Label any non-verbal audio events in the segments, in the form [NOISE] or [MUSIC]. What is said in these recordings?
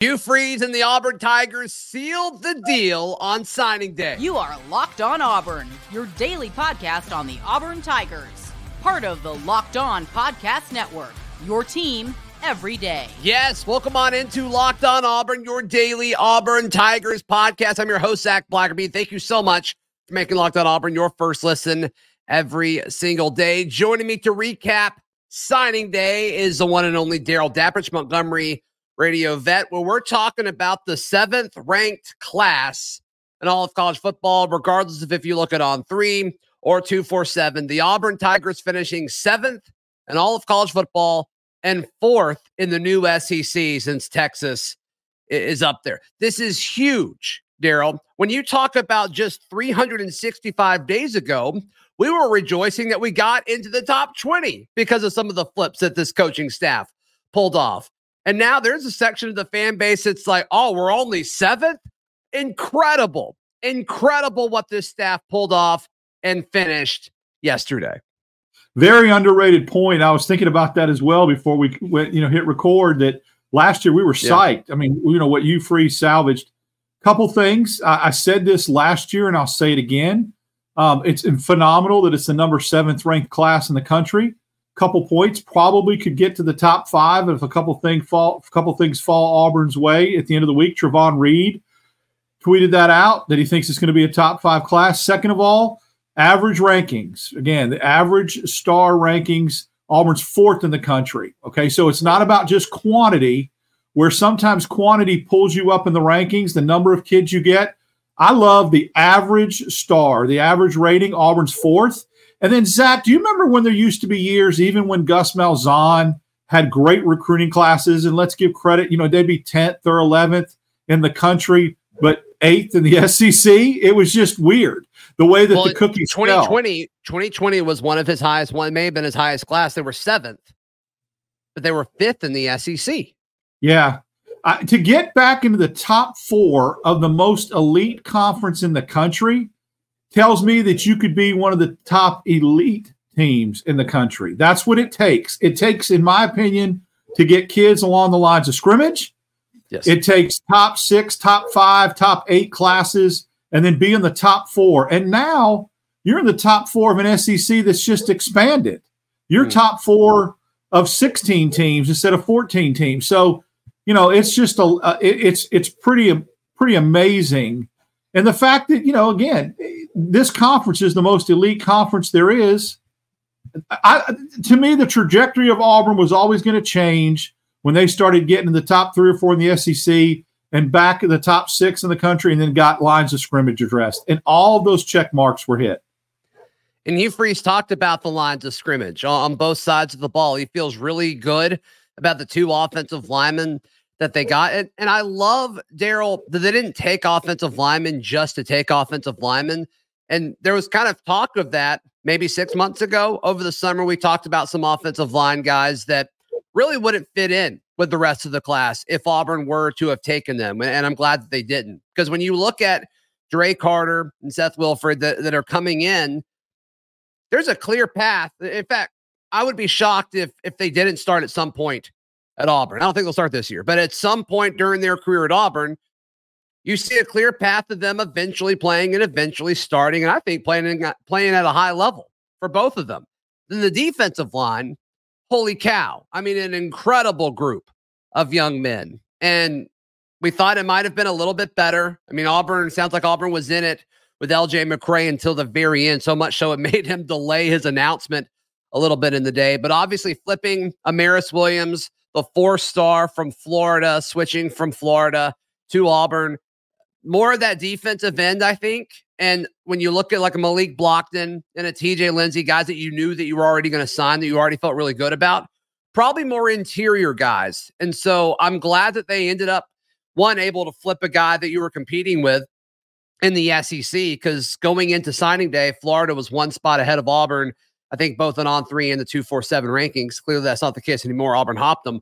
Hugh Freeze and the Auburn Tigers sealed the deal on signing day. You are Locked On Auburn, your daily podcast on the Auburn Tigers, part of the Locked On Podcast Network. Your team every day. Yes, welcome on into Locked On Auburn, your daily Auburn Tigers podcast. I'm your host Zac Blackerby. Thank you so much for making Locked On Auburn your first listen every single day. Joining me to recap signing day is the one and only Darrell Dapprich Montgomery radio vet, where we're talking about the seventh ranked class in all of college football, regardless of if you look at on three or 247. The Auburn Tigers finishing seventh in all of college football and fourth in the new SEC since Texas is up there. This is huge, Darrell. When you talk about just 365 days ago, we were rejoicing that we got into the top 20 because of some of the flips that this coaching staff pulled off. And now there's a section of the fan base that's like, oh, we're only seventh. Incredible. Incredible what this staff pulled off and finished yesterday. Very underrated point. I was thinking about that as well before we went, you know, hit record that last year we were psyched. Yeah. I mean, you know, what you free salvaged. Couple things. I, I, said this last year and I'll say it again. Um, it's phenomenal that it's the number seventh ranked class in the country couple points, probably could get to the top five if a couple things fall, a couple things fall Auburn's way at the end of the week. Travon Reed tweeted that out that he thinks it's going to be a top five class. Second of all, average rankings. Again, the average star rankings. Auburn's fourth in the country. Okay, so it's not about just quantity, where sometimes quantity pulls you up in the rankings, the number of kids you get. I love the average star, the average rating. Auburn's fourth. And then, Zac, do you remember when there used to be years, even when Gus Malzahn had great recruiting classes, and let's give credit, you know, they'd be 10th or 11th in the country, but eighth in the [LAUGHS] SEC? It was just weird the way that well, the cookies 2020 fell. 2020 was one of his highest one may have been his highest class they were seventh but they were fifth in the sec yeah uh, to get back into the top four of the most elite conference in the country tells me that you could be one of the top elite teams in the country. That's what it takes. It takes, in my opinion, to get kids along the lines of scrimmage. Yes. It takes top six, top five, top eight classes, and then be in the top four. And now you're in the top four of an SEC that's just expanded. You're mm. top four of 16 teams instead of 14 teams. So, you know, it's just a, uh, it, it's it's pretty pretty amazing and the fact that, you know, again, this conference is the most elite conference there is. I, to me, the trajectory of Auburn was always going to change when they started getting in the top three or four in the SEC and back in the top six in the country and then got lines of scrimmage addressed. And all those check marks were hit. And Hugh Freeze talked about the lines of scrimmage on both sides of the ball. He feels really good about the two offensive linemen that they got. And, and I love Darrell that they didn't take offensive [LAUGHS] linemen just to take offensive linemen. And there was kind of talk of that maybe six months ago over the summer. We talked about some offensive line guys that really wouldn't fit in with the rest of the class if Auburn were to have taken them. And I'm glad that they didn't. Because when you look at Dre Carter and Seth Wilfred that, that are coming in, there's a clear path. In fact, I would be shocked if if they didn't start at some point at Auburn. I don't think they'll start this year, but at some point during their career at Auburn, you see a clear path to them eventually playing and eventually starting, and I think playing playing at a high level for both of them. Then the defensive line, holy cow! I mean, an incredible group of young men, and we thought it might have been a little bit better. I mean, Auburn sounds like Auburn was in it with LJ McCray until the very end, so much so it [LAUGHS] made him delay his announcement a little bit in the day. But obviously, flipping Amaris Williams the four star from Florida, switching from Florida to Auburn. More of that defensive end, I think. And when you look at like a Malik Blocton and a TJ Lindsey, guys that you knew that you were already going to sign, that you already felt really good about, probably more interior guys. And so I'm glad that they ended up, one, able to flip a guy that you were competing with in the SEC because going into signing day, Florida was one spot ahead of Auburn I think both an on three and the 247 rankings. Clearly, that's not the case anymore. Auburn hopped them.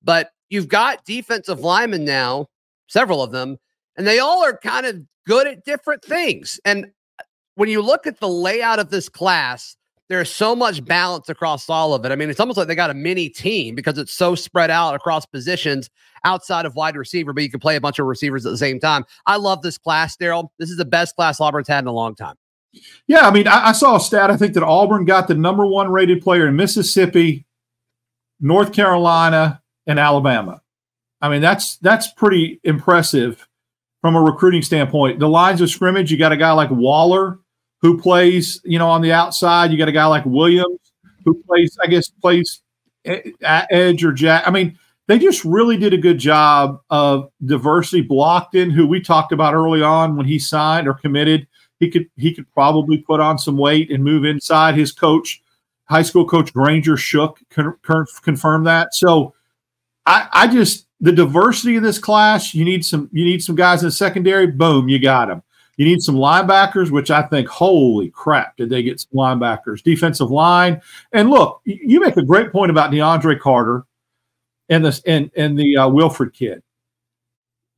But you've got defensive linemen now, several of them, and they all are kind of good at different things. And uh, when you look at the layout of this class, there's so much balance across all of it. I mean, it's almost like they got a mini team because it's so spread out across positions outside of wide receiver, but you can play a bunch of receivers at the same time. I love this class, Darrell. This is the best class Auburn's had in a long time. Yeah, I mean, I, I, saw a stat. I think that Auburn got the number one rated player in Mississippi, North Carolina, and Alabama. I mean, that's that's pretty impressive from a recruiting standpoint. The lines of scrimmage, you got a guy like Waller who plays, you know, on the outside. You got a guy like Williams who plays, I guess, plays edge or jack. I mean, they just really did a good job of diversity. Blocton, who we talked about early on when he signed or committed, he could he could probably put on some weight and move inside. His coach, high school coach Granger Shook, con- con- confirmed that. So I, I just the diversity of this class. You need some you need some guys in the secondary. Boom, you got them. You need some linebackers, which I think, holy crap, did they get some linebackers? Defensive line, and look, you make a great point about DeAndre Carter and this and and the uh, kid.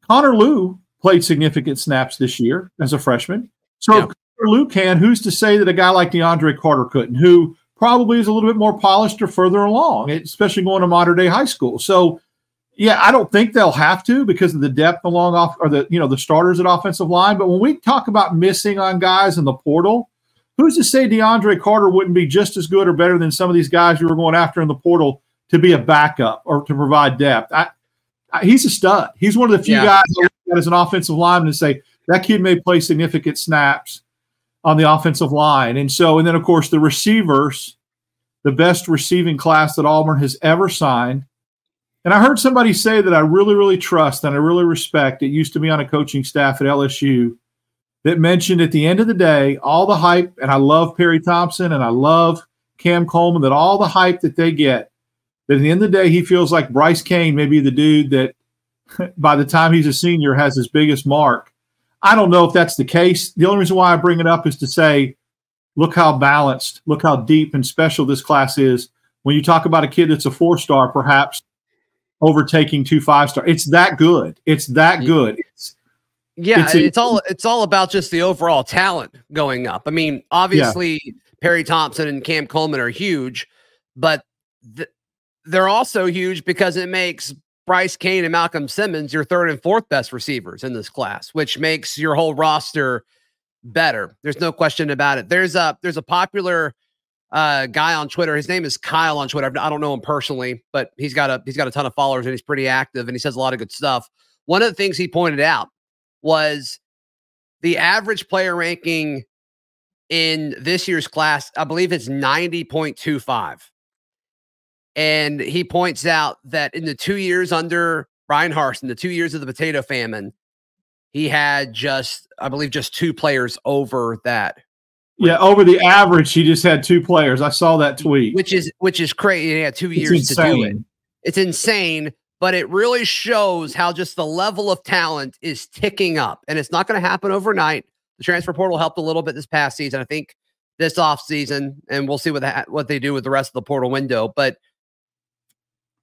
Connor Lew played significant snaps this year as a freshman. So yeah. if Connor can, who's to say that a guy like DeAndre Carter couldn't? Who probably is a little bit more polished or further along, especially going to modern day high school. So yeah, I don't think they'll have to because of the depth along off or the you know the starters at offensive line. But when we talk about missing on guys in the portal, who's to say DeAndre Carter wouldn't be just as good or better than some of these guys you were going after in the portal to be a backup or to provide depth? I, I, he's a stud. He's one of the few yeah. guys that as an offensive lineman to say that kid may play significant snaps on the offensive line. And so, and then of course the receivers, the best receiving class that Auburn has ever signed and I heard somebody say that I really, really trust and I really respect. It used to be on a coaching staff at LSU that mentioned at the end of the day, all the hype, and I love Perry Thompson and I love Cam Coleman, that all the hype that they get, that at the end of the day, he feels like Bryce Cain may be the dude that [LAUGHS] by the time he's a senior has his biggest mark. I don't know if that's the case. The only reason why I bring it up is to say, look how balanced, look how deep and special this class is. When you talk about a kid that's a four star, perhaps overtaking two five star. It's that good. It's that good. It's, yeah, it's, a, it's, all it's all about just the overall talent going up. I mean, obviously yeah. Perry Thompson and Cam Coleman are huge, but th- they're also huge because it makes Bryce Cain and Malcolm Simmons your third and fourth best receivers in this class, which makes your whole roster better. There's no question about it. There's a there's a popular uh, guy on Twitter. His name is Kyle on Twitter. I don't know him personally, but he's got a he's got a ton of followers and he's pretty active and he says a lot of good stuff. One of the things he pointed out was the average player ranking in this year's class. I believe it's ninety point two five, and he points out that in the two years under Bryan Harsin, the two years of the potato famine, he had just I believe just two players over that yeah, over the average, he just had two players. I saw that tweet, which is which is crazy. He had two years to do it. It's insane, but it really shows how just the level of talent is ticking up, and it's not going to happen overnight. The transfer portal helped a little bit this past season. I think this off season, and we'll see what that, what they do with the rest of the portal window. But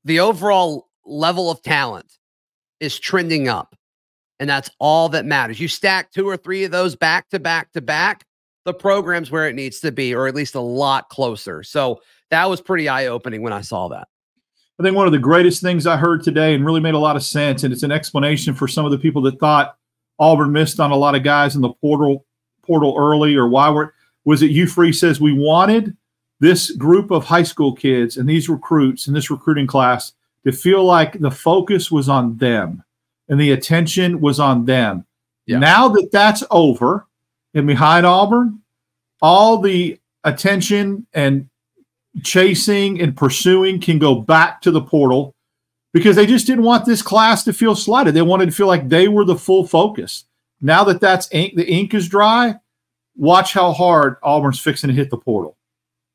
the overall level of talent is trending up, and that's all that matters. You stack two or three of those back to back to back the program's where it needs to be, or at least a lot closer. So that was pretty eye opening when I saw that. I think one of the greatest things I heard today and really made a lot of sense, and it's an explanation for some of the people that thought Auburn missed on a lot of guys in the portal portal early, or why we're was it Hugh Freeze says we wanted this group of high school kids and these recruits in this recruiting class to feel like the focus was on them and the attention was on them. Yeah. Now that that's over, and behind Auburn, all the attention and chasing and pursuing can go back to the portal because they just didn't want this class to feel slighted. They wanted to feel like they were the full focus. Now that that's ink, the ink is dry. Watch how hard Auburn's fixing to hit the portal.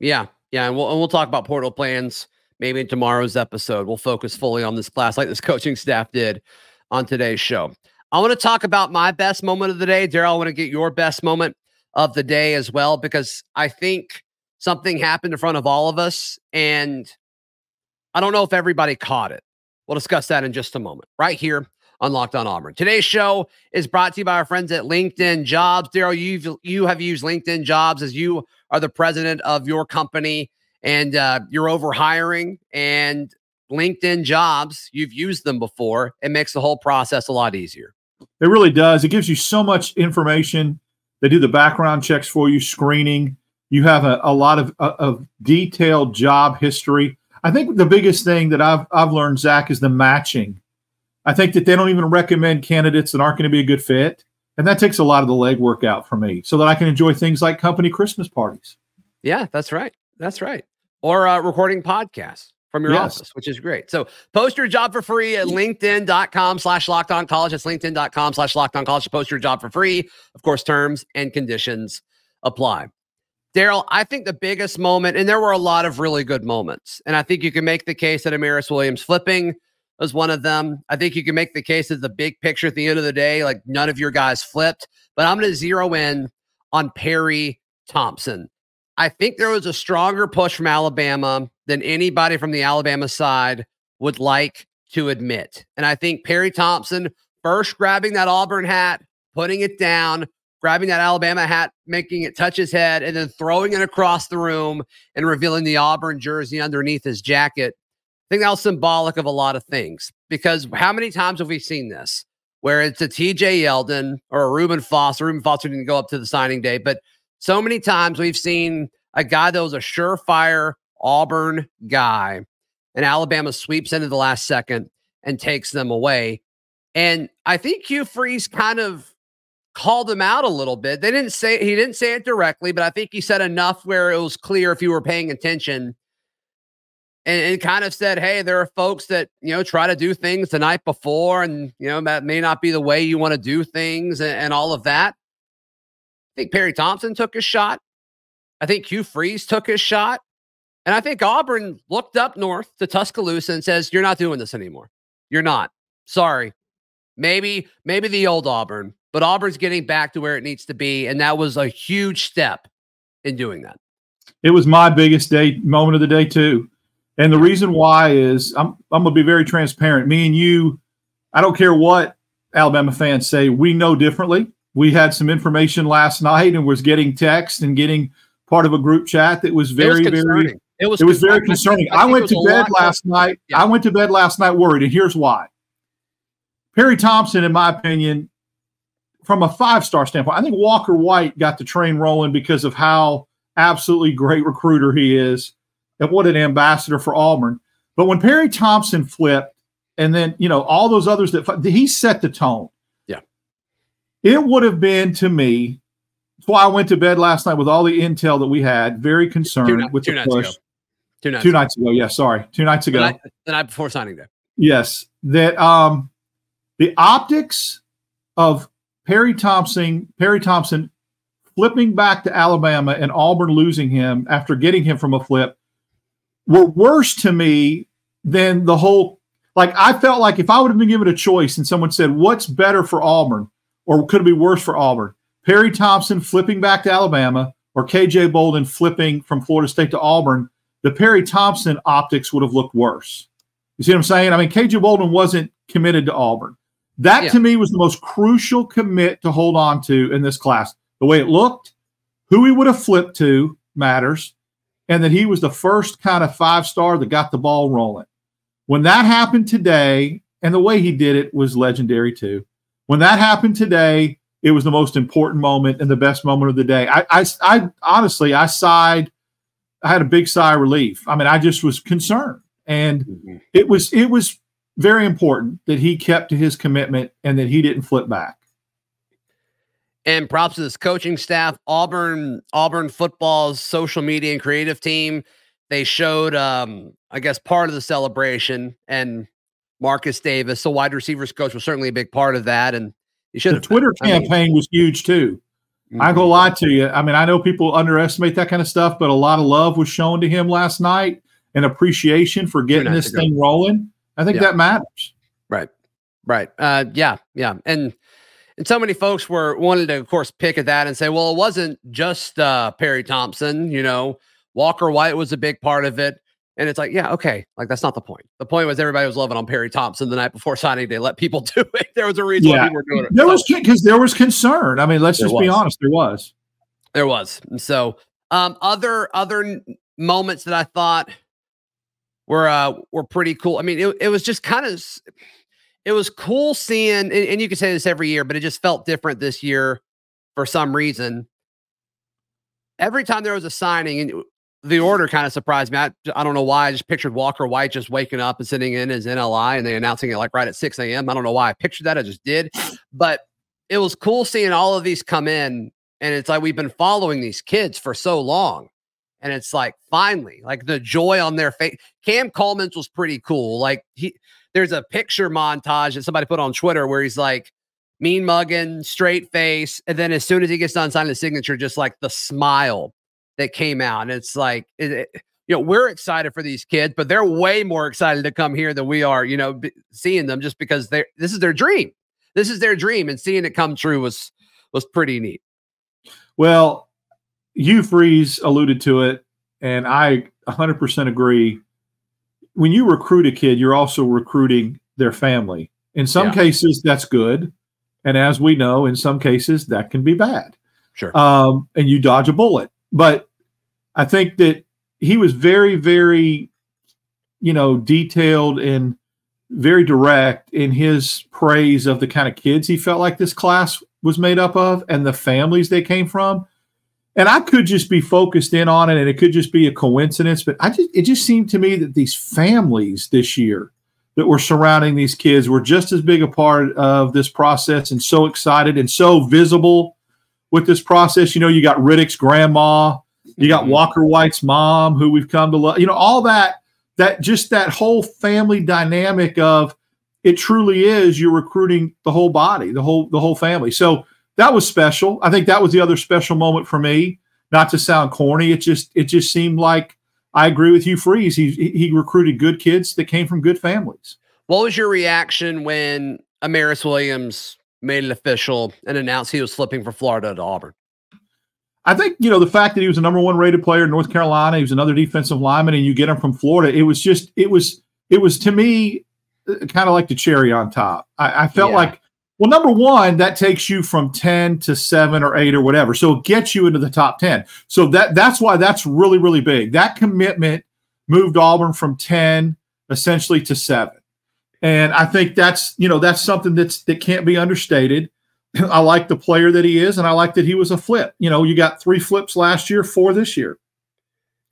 Yeah, yeah, and we'll and we'll talk about portal plans maybe in tomorrow's episode. We'll focus fully on this class, like this [LAUGHS] coaching staff did on today's show. I want to talk about my best moment of the day. Darrell, I want to get your best moment of the day as well, because I think something happened in front of all of us. And I don't know if everybody caught it. We'll discuss that in just a moment, right here on Locked On Auburn. Today's show is brought to you by our friends at LinkedIn Jobs. Darrell, you've you have used LinkedIn Jobs as you are the president of your company and uh, you're over hiring and LinkedIn jobs, you've used them before. It makes the whole process a lot easier. It really does. It gives you so much information. They do the background checks for you, screening. You have a, a lot of, uh, of detailed job history. I think the biggest thing that I've, I've learned, Zac, is the matching. I think that they don't even recommend candidates that aren't going to be a good fit. And that takes a lot of the legwork out for me so that I can enjoy things like company Christmas parties. Yeah, that's right. That's right. Or uh, recording podcasts from your yes. office, which is great. So post your job for free at linkedin.com slash locked on college. That's linkedin.com slash locked on college post your job for free. Of course, terms and conditions apply. Darrell, I think the biggest moment, and there were a lot of really good moments, and I think you can make the case that Amaris Williams flipping was one of them. I think you can make the case that the big picture at the end of the day, like none of your guys flipped, but I'm going to zero in on Perry Thompson. I think there was a stronger push from Alabama than anybody from the Alabama side would like to admit. And I think Perry Thompson first grabbing that Auburn hat, putting it down, grabbing that Alabama hat, making it touch his head, and then throwing it across the room and revealing the Auburn jersey underneath his jacket. I think that was symbolic of a lot of things because how many times have we seen this where it's a TJ Yeldon or a Reuben Foster? Reuben Foster didn't go up to the signing day, but so many times we've seen a guy that was a surefire Auburn guy, and Alabama sweeps into the last second and takes them away. And I think Hugh Freeze kind of called him out a little bit. They didn't say he didn't say it directly, but I think he said enough where it was clear if you were paying attention. And, and kind of said, "Hey, there are folks that you know try to do things the night before, and you know that may not be the way you want to do things, and, and all of that." I think Perry Thompson took his shot. I think Hugh Freeze took his shot. And I think Auburn looked up north to Tuscaloosa and says, You're not doing this anymore. You're not. Sorry. Maybe, maybe the old Auburn, but Auburn's getting back to where it needs to be. And that was a huge step in doing that. It was my biggest day moment of the day, too. And the reason why is I'm I'm gonna be very transparent. Me and you, I don't care what Alabama fans say, we know differently. We had some information last night and was getting text and getting part of a group chat that was very, was very it was, it was very concerning. I, I went to bed last of, night. Yeah. I went to bed last night worried, and here's why. Perry Thompson, in my opinion, from a five star standpoint, I think Walker White got the train rolling because of how absolutely great recruiter he is and what an ambassador for Auburn. But when Perry Thompson flipped, and then, you know, all those others that he set the tone. Yeah. It would have been to me. That's why I went to bed last night with all the intel that we had, very concerned two, with two the push. Ago. Two nights. Two ago. nights ago. Yeah, sorry. Two nights ago. The night, the night before signing day. Yes, that um, the optics of Perry Thompson, Perry Thompson flipping back to Alabama and Auburn losing him after getting him from a flip were worse to me than the whole. Like I felt like if I would have been given a choice and someone said, "What's better for Auburn?" or could it be worse for Auburn? Perry Thompson flipping back to Alabama or KJ Bolden flipping from Florida State to Auburn the Perry Thompson optics would have looked worse. You see what I'm saying? I mean, KJ Bolden wasn't committed to Auburn. That yeah. to me was the most crucial commit to hold on to in this class. The way it looked, who he would have flipped to matters, and that he was the first kind of five star that got the ball rolling. When that happened today, and the way he did it was legendary too. When that happened today, it was the most important moment and the best moment of the day. I, I, I honestly, I sighed I had a big sigh of relief. I mean, I just was concerned, and mm-hmm. it was it was very important that he kept to his commitment and that he didn't flip back. And props to this coaching staff, Auburn Auburn football's social media and creative team. They showed, um, I guess, part of the celebration, and Marcus Davis, the wide receivers coach, was certainly a big part of that. And he should. The Twitter been. campaign I mean, was huge too. Mm-hmm. I go lie to you. I mean, I know people underestimate that kind of stuff, but a lot of love was shown to him last night and appreciation for getting this thing rolling. I think yeah. that matters. Right. Right. Uh, yeah. Yeah. And and so many folks were wanted to, of course, pick at that and say, well, it wasn't just uh, Perry Thompson. You know, Walker White was a big part of it. And it's like, yeah, okay. Like that's not the point. The point was everybody was loving on Perry Thompson the night before [LAUGHS] signing day. Let people [LAUGHS] do it. There was a reason yeah. why people were doing it. There was because there was concern. I mean, let's just was. be honest. There was. There was. And so Um, other other moments that I thought were uh were pretty cool. I mean, it, it was just kind of it was cool seeing, and, and you can say this every year, but it just felt different this year for some reason. Every time there was a signing, and uh, the order kind of surprised me. I, I don't know why. I just pictured Walker White just waking up and sitting in his NLI and they announcing it like right at 6 a.m. I don't know why I pictured that. I just did. But it was cool seeing all of these come in. And it's like we've been following these kids for so long. And it's like finally, like the joy on their face. Cam Coleman's was pretty cool. Like he there's a picture montage that somebody put on Twitter where he's like mean mugging, straight face. And then as soon as he gets done signing the signature, just like the smile that came out. And it's like, it, it, you know, we're excited for these kids, but they're way more excited to come here than we are, you know, b- seeing them just because they're, this is their dream. This is their dream. And seeing it come true was, was pretty neat. Well, Hugh Freeze alluded to it, and I 100% agree. When you recruit a kid, you're also recruiting their family. In some yeah. cases, that's good. And as we know, in some cases, that can be bad. Sure. Um, and you dodge a bullet but I think that he was very, very, you know, detailed and very direct in his praise of the kind of kids he felt like this class was made up of and the families they came from. And I could just be focused in on it and it could just be a coincidence, but I just it just seemed to me that these families this year that were surrounding these kids were just as big a part of this process and so excited and so visible with this process. You know, you got Riddick's grandma, you got mm-hmm. Walker White's mom, who we've come to love. You know, all that that just that whole family dynamic of it truly is you're recruiting the whole body, the whole the whole family. So that was special. I think that was the other special moment for me. Not to sound corny, it just it just seemed like I agree with you, Freeze. He he recruited good kids that came from good families. What was your reaction when Amaris Williams made it official and announced he was flipping for Florida to Auburn? I think you know the fact that he was a number one rated player in North Carolina. He was another defensive lineman, and you get him from Florida. It was just it was it was to me uh, kind of like the cherry on top. I, I felt yeah. like well, number one, that takes you from ten to seven or eight or whatever, so it gets you into the top ten. So that that's why that's really really big. That commitment moved Auburn from ten essentially to seven. And I think that's, you know, that's something that's that can't be understated. [LAUGHS] I like the player that he is, and I like that he was a flip. You know, you got three flips last year, four this year.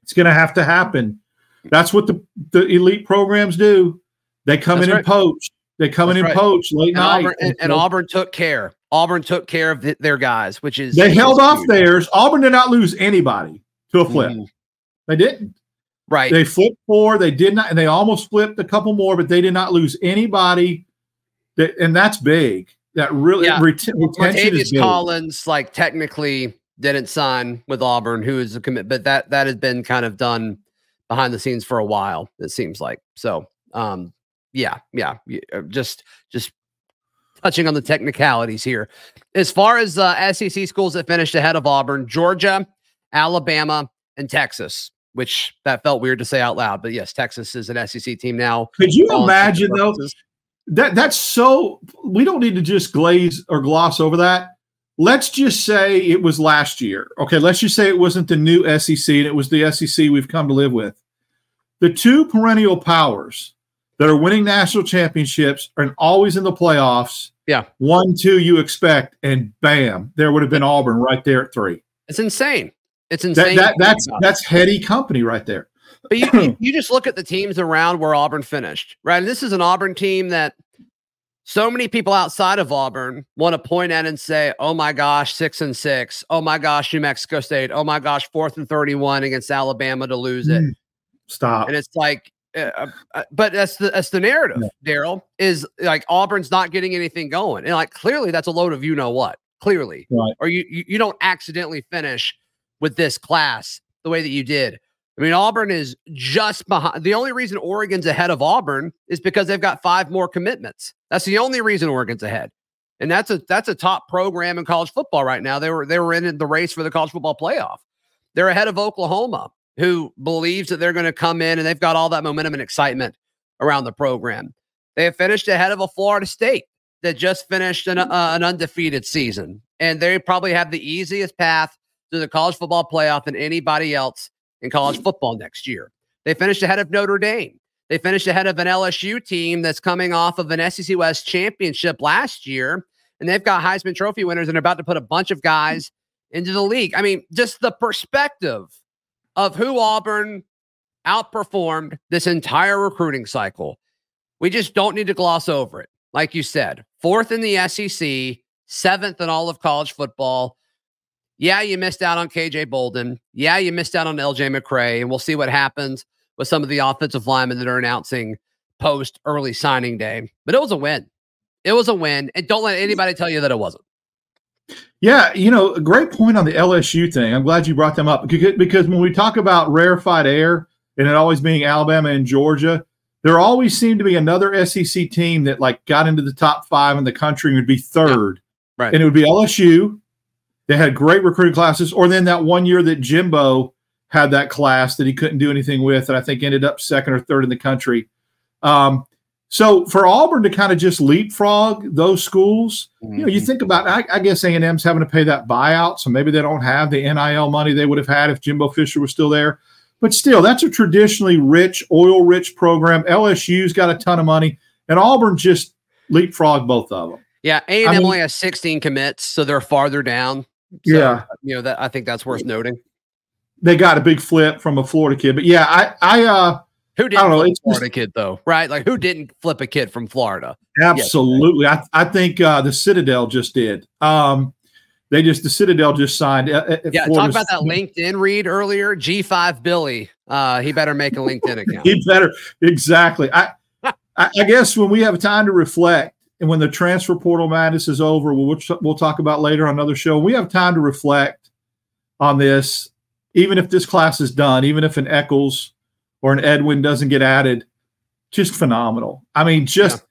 It's going to have to happen. That's what the, the elite programs do. They come that's in right. and poach. They come that's in and right. poach late and night. Auburn, and, and, Auburn took care. Auburn took care of the, their guys, which is they held off huge. theirs. Auburn did not lose anybody to a flip. Mm. They didn't. Right. They flipped four. They did not, and they almost flipped a couple more, but they did not lose anybody. That and that's big. That really yeah. ret- retention is big. Collins, like technically didn't sign with Auburn, who is a commit, but that that has been kind of done behind the scenes for a while. It seems like so. Um, yeah, yeah, uh, just just touching on the technicalities here. As far as uh, SEC schools that finished ahead of Auburn, Georgia, Alabama, and Texas which that felt weird to say out loud. But yes, Texas is an SEC team now. Could you imagine though? That that's so we don't need to just glaze or gloss over that. Let's just say it was last year. Okay, let's just say it wasn't the new SEC and it was the SEC we've come to live with. The two perennial powers that are winning national championships and always in the playoffs. Yeah. One, two, you expect, and bam, there would have been Auburn right there at three. It's insane. It's insane. That, that that's that's heady company right there. [CLEARS THROAT] But you, you just look at the teams around where Auburn finished, right? And this is an Auburn team that so many people outside of Auburn want to point at and say, "Oh my gosh, six and six. Oh my gosh, New Mexico State. Oh my gosh, fourth and thirty-one against Alabama to lose it." Mm, stop. And it's like, uh, uh, uh, but that's the that's the narrative. Yeah. Darrell is like Auburn's not getting anything going, and like clearly that's a load of you know what. Clearly, right. or you, you you don't accidentally finish with this class the way that you did. I mean, Auburn is just behind. The only reason Oregon's ahead of Auburn is because they've got five more commitments. That's the only reason Oregon's ahead. And that's a that's a top program in college football right now. They were they were in the race for the college football playoff. They're ahead of Oklahoma, who believes that they're going to come in and they've got all that momentum and excitement around the program. They have finished ahead of a Florida State that just finished an, uh, an undefeated season, and they probably have the easiest path to the college football playoff than anybody else in college football next year. They finished ahead of Notre Dame. They finished ahead of an LSU team that's coming off of an SEC West championship last year. And they've got Heisman Trophy winners and are about to put a bunch of guys into the league. I mean, just the perspective of who Auburn outperformed this entire recruiting cycle. We just don't need to gloss over it. Like you said, fourth in the SEC, seventh in all of college football. Yeah, you missed out on KJ Bolden. Yeah, you missed out on LJ McCray. And we'll see what happens with some of the offensive linemen that are announcing post early signing day. But it was a win. It was a win. And don't let anybody tell you that it wasn't. Yeah, you know, a great point on the LSU thing. I'm glad you brought them up because when we talk about rarefied air and it always being Alabama and Georgia, there always seemed to be another SEC team that like got into the top five in the country and would be third. Yeah, right. And it would be LSU. They had great recruiting classes, or then that one year that Jimbo had that class that he couldn't do anything with, and I think ended up second or third in the country. Um, so for Auburn to kind of just leapfrog those schools, mm-hmm. you know, you mm-hmm. think about, I, I guess A and M's having to pay that buyout, so maybe they don't have the NIL money they would have had if Jimbo Fisher was still there. But still, that's a traditionally rich, oil-rich program. LSU's got a ton of money, and Auburn just leapfrog both of them. Yeah, A and M only has 16 commits, so they're farther down. So, yeah, you know that I think that's worth noting. They got a big flip from a Florida kid, but yeah, I, I, uh, who didn't flip a Florida kid though, right? Like who didn't flip a kid from Florida? Absolutely. I, I think uh, the Citadel just did. Um, they just the Citadel just signed. Uh, uh yeah, talk about that LinkedIn read earlier. G5 Billy, uh, he better make a LinkedIn [LAUGHS] account. he better exactly. I, I, I guess when we have time to reflect and when the transfer portal madness is over, we'll we'll talk about later on another show. We have time to reflect on this, even if this class is done, even if an Eccles or an Edwin doesn't get added, just phenomenal. I mean, just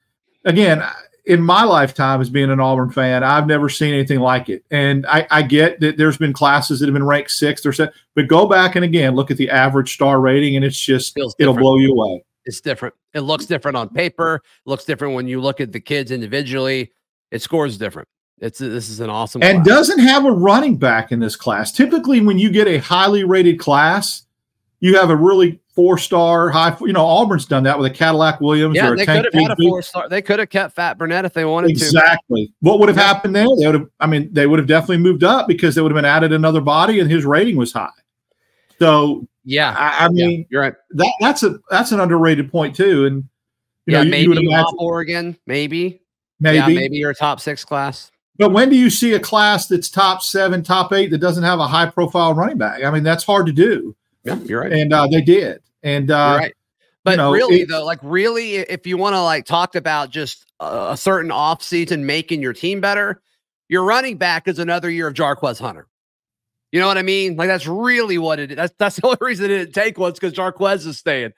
yeah. again, in my lifetime as being an Auburn fan, I've never seen anything like it. And I, I get that there's been classes that have been ranked sixth or seventh, but go back and again look at the average star rating, and it's just Feels it'll different. blow you away. It's different. It looks different on paper. It looks different when you look at the kids individually. It scores different. It's this is an awesome and class. doesn't have a running back in this class. Typically, when you get a highly rated class, you have a really four star high. You know, Auburn's done that with a Cadillac Williams. Yeah, they could have had a four star. They could have kept Fat Burnett if they wanted exactly. to. Exactly. What would have yeah. happened there? They would have. I mean, they would have definitely moved up because they would have been added another body, and his rating was high. So yeah, I, I mean, yeah, you're right. That that's a that's an underrated point too. And yeah, know, maybe you imagine, Oregon, maybe, maybe, yeah, maybe your top six class. But when do you see a class that's top seven, top eight that doesn't have a high profile running back? I mean, that's hard to do. Yeah, you're right. And uh, they did. And uh, right. But you know, really, it, though, like really, if you want to like talk about just a, a certain off season making your team better, your running back is another year of Jarquez Hunter. You know what I mean? Like that's really what it is. That's that's [LAUGHS] the only reason it didn't take was because Jarquez is staying.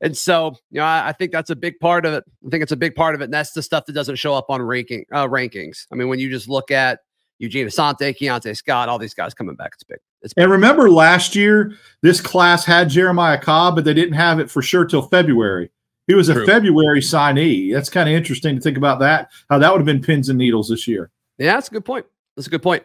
And so, you know, I, I, think that's a big part of it. I think it's a big part of it. And that's the stuff that doesn't show up on ranking uh, rankings. I mean, when you just look at Eugene Asante, Keionte Scott, all these guys coming back, it's big. It's big. And remember last year, this class had Jeremiah Cobb, but they didn't have it for sure till February. He was a True. February signee. That's kind of interesting to think about that. How that would have been pins and needles this year. Yeah, that's a good point. That's a good point.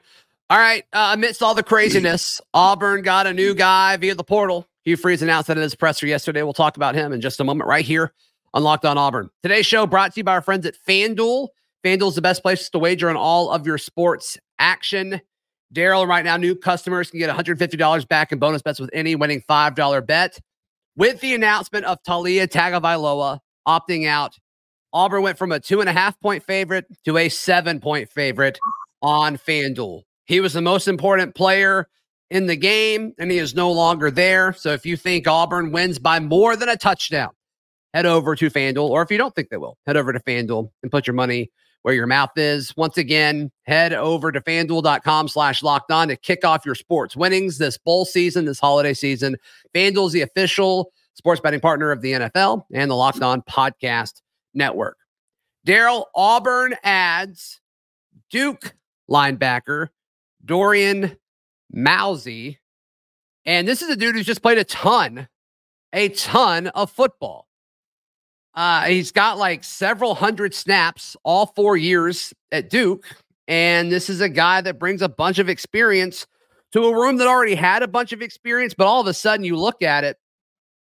All right. Uh, amidst all the craziness, [CLEARS THROAT] Auburn got a new guy via the portal. Hugh Freeze announced that in his presser yesterday. We'll talk about him in just a moment, right here on Locked On Auburn. Today's show brought to you by our friends at FanDuel. FanDuel is the best place to wager on all of your sports action. Darrell, right now, new customers can get $150 back in bonus bets with any winning $5 bet. With the announcement of Taulia Tagovailoa opting out, Auburn went from a two and a half point favorite to a seven point favorite on FanDuel. He was the most important player in the game, and he is no longer there. So if you think Auburn wins by more than a touchdown, head over to FanDuel. Or if you don't think they will, head over to FanDuel and put your money where your mouth is. Once again, head over to fanduel.com slash locked on to kick off your sports winnings this bowl season, this holiday season. FanDuel is the official sports betting partner of the NFL and the Locked On Podcast Network. Darrell Auburn adds Duke linebacker Dorian Mausi. And this is a dude who's just played a ton, a ton of football. Uh, he's got like several hundred snaps all four years at Duke. And this is a guy that brings a bunch of experience to a room that already had a bunch of experience, but all of a sudden you look at it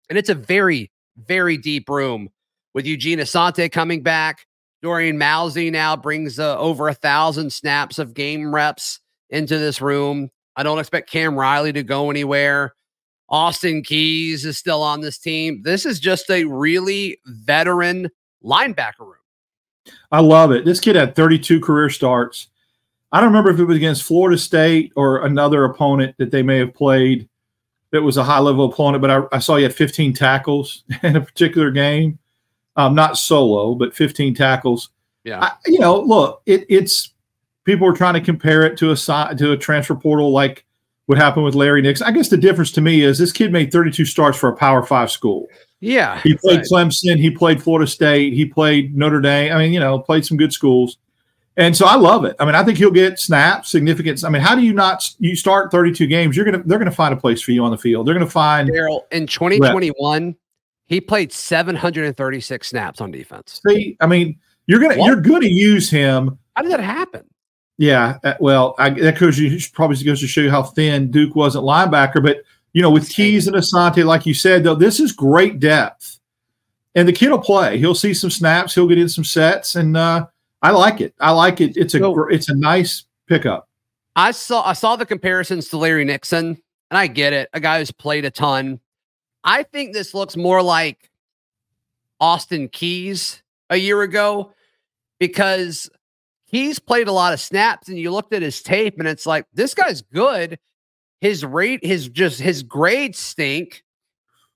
and it's a very, very deep room with Eugene Asante coming back. Dorian Mausi now brings uh, over a thousand snaps of game reps into this room. I don't expect Cam Riley to go anywhere. Austin Keys is still on this team. This is just a really veteran linebacker room. I love it. This kid had 32 career starts. I don't remember if it was against Florida State or another opponent that they may have played that was a high level opponent, but I, I saw he had 15 tackles [LAUGHS] in a particular game. Um, not solo, but 15 tackles. Yeah. I, you know, look, it, it's people are trying to compare it to a to a transfer portal like what happened with Larry Nixon. I guess the difference to me is this kid made 32 starts for a Power Five school. Yeah, he played right. Clemson, he played Florida State, he played Notre Dame. I mean, you know, played some good schools. And so I love it. I mean, I think he'll get snaps, significance. I mean, how do you not you start 32 games? You're gonna they're gonna find a place for you on the field. They're gonna find Darrell in 2021. Rep. He played 736 snaps on defense. See, I mean, you're gonna what? you're to use him. How did that happen? Yeah, uh, well, I, that goes you probably goes to show you how thin Duke was at linebacker. But you know, with Keys and Asante, like you said, though, this is great depth, and the kid will play. He'll see some snaps. He'll get in some sets, and uh, I like it. I like it. It's a so, it's a nice pickup. I saw I saw the comparisons to Larry Nixon, and I get it. A guy who's played a ton. I think this looks more like Austin Keys a year ago because he's played a lot of snaps, and you looked at his tape, and it's like this guy's good. His rate, his just his grades stink.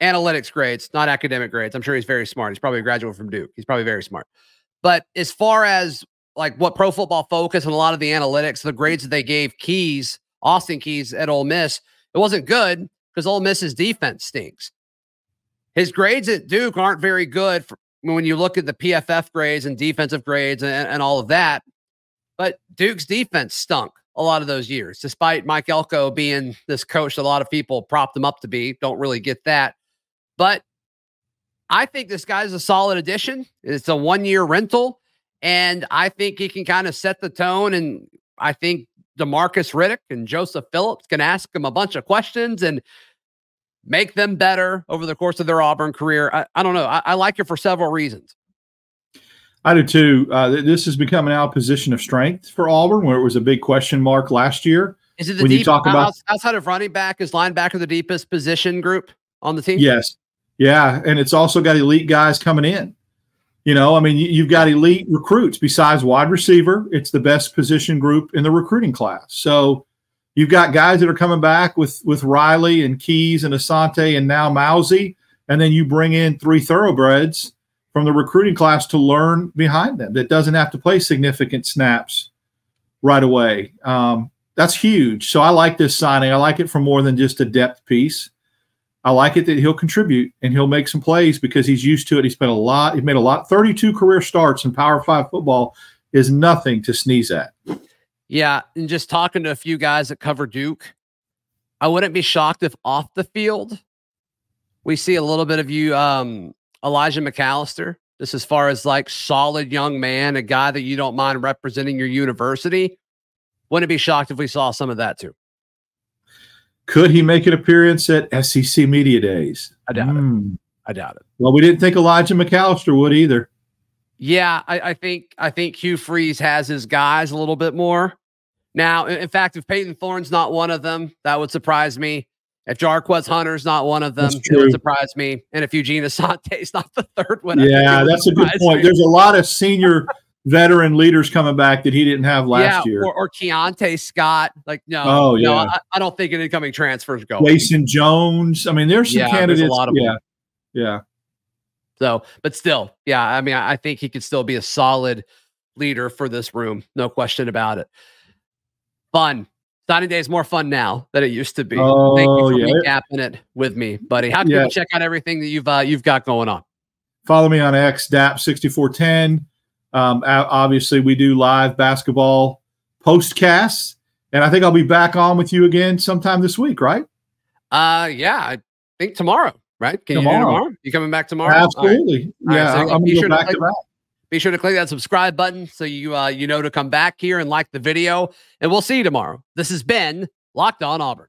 Analytics grades, not academic grades. I'm sure he's very smart. He's probably a graduate from Duke. He's probably very smart. But as far as like what Pro Football Focus and a lot of the analytics, the grades that they gave Keys, Austin Keys at Ole Miss, it wasn't good because Ole Miss's defense stinks. His grades at Duke aren't very good for, when you look at the PFF grades and defensive grades and, and all of that. But Duke's defense stunk a lot of those years, despite Mike Elko being this coach a lot of people propped him up to be. Don't really get that. But I think this guy's a solid addition. It's a one year rental, and I think he can kind of set the tone. And I think Demarcus Riddick and Joseph Phillips can ask him a bunch of questions and make them better over the course of their Auburn career. I, I don't know. I, I, like it for several reasons. I do too. Uh, this has become now a position of strength for Auburn, where it was a big question mark last year. Is it the when deep, you talk about outside of running back? Is linebacker the deepest position group on the team? Yes, yeah, and it's also got elite guys coming in. You know, I mean, you've got elite recruits besides wide receiver. It's the best position group in the recruiting class. So you've got guys that are coming back with with Riley and Keys and Asante and now Mausi, and then you bring in three thoroughbreds from the recruiting class to learn behind them that doesn't have to play significant snaps right away. Um, that's huge. So I like this signing. I like it for more than just a depth piece. I like it that he'll contribute and he'll make some plays because he's used to it. He spent a lot, he made a lot, 32 career starts in Power Five football is nothing to sneeze at. Yeah. And just talking to a few guys that cover Duke, I wouldn't be shocked if off the field we see a little bit of you, um, Elijah McAllister, just as far as like solid young man, a guy that you don't mind representing your university. Wouldn't be shocked if we saw some of that too. Could he make an appearance at SEC Media Days? I doubt mm. it. Hmm. I doubt it. Well, we didn't think Elijah McAllister would either. Yeah, I, I, think I think Hugh Freeze has his guys a little bit more. Now, in, in, fact, if Payton Thorne's not one of them, that would surprise me. If Jarquez Hunter's not one of them, it would surprise me. And if Eugene Asante's not [LAUGHS] the third one, yeah, that's a good point. Me. There's a lot of senior veteran leaders coming back that he didn't have last yeah, year. Or, or Keionte Scott. Like, no, oh, yeah. no, I, I, don't think any incoming transfers go. Jason Jones. I mean, there's some yeah, candidates. There's a lot of yeah. Them. Yeah. So, but still, yeah, I mean, I think he could still be a solid leader for this room. No question about it. Fun. Signing day is more fun now than it used to be. Oh, Thank you for yeah. recapping it with me, buddy. How can yeah. check out everything that you've uh, you've got going on? Follow me on X, DAP6410. Um, obviously, we do live basketball postcasts, and I think I'll be back on with you again sometime this week, right? Uh, yeah, I think tomorrow, right? Can tomorrow. you tomorrow? You coming back tomorrow? Absolutely. Right. Yeah, right, so I'm going back to, back. Be sure to click that subscribe button so you uh, you know to come back here and like the video, and we'll see you tomorrow. This has been Locked on Auburn.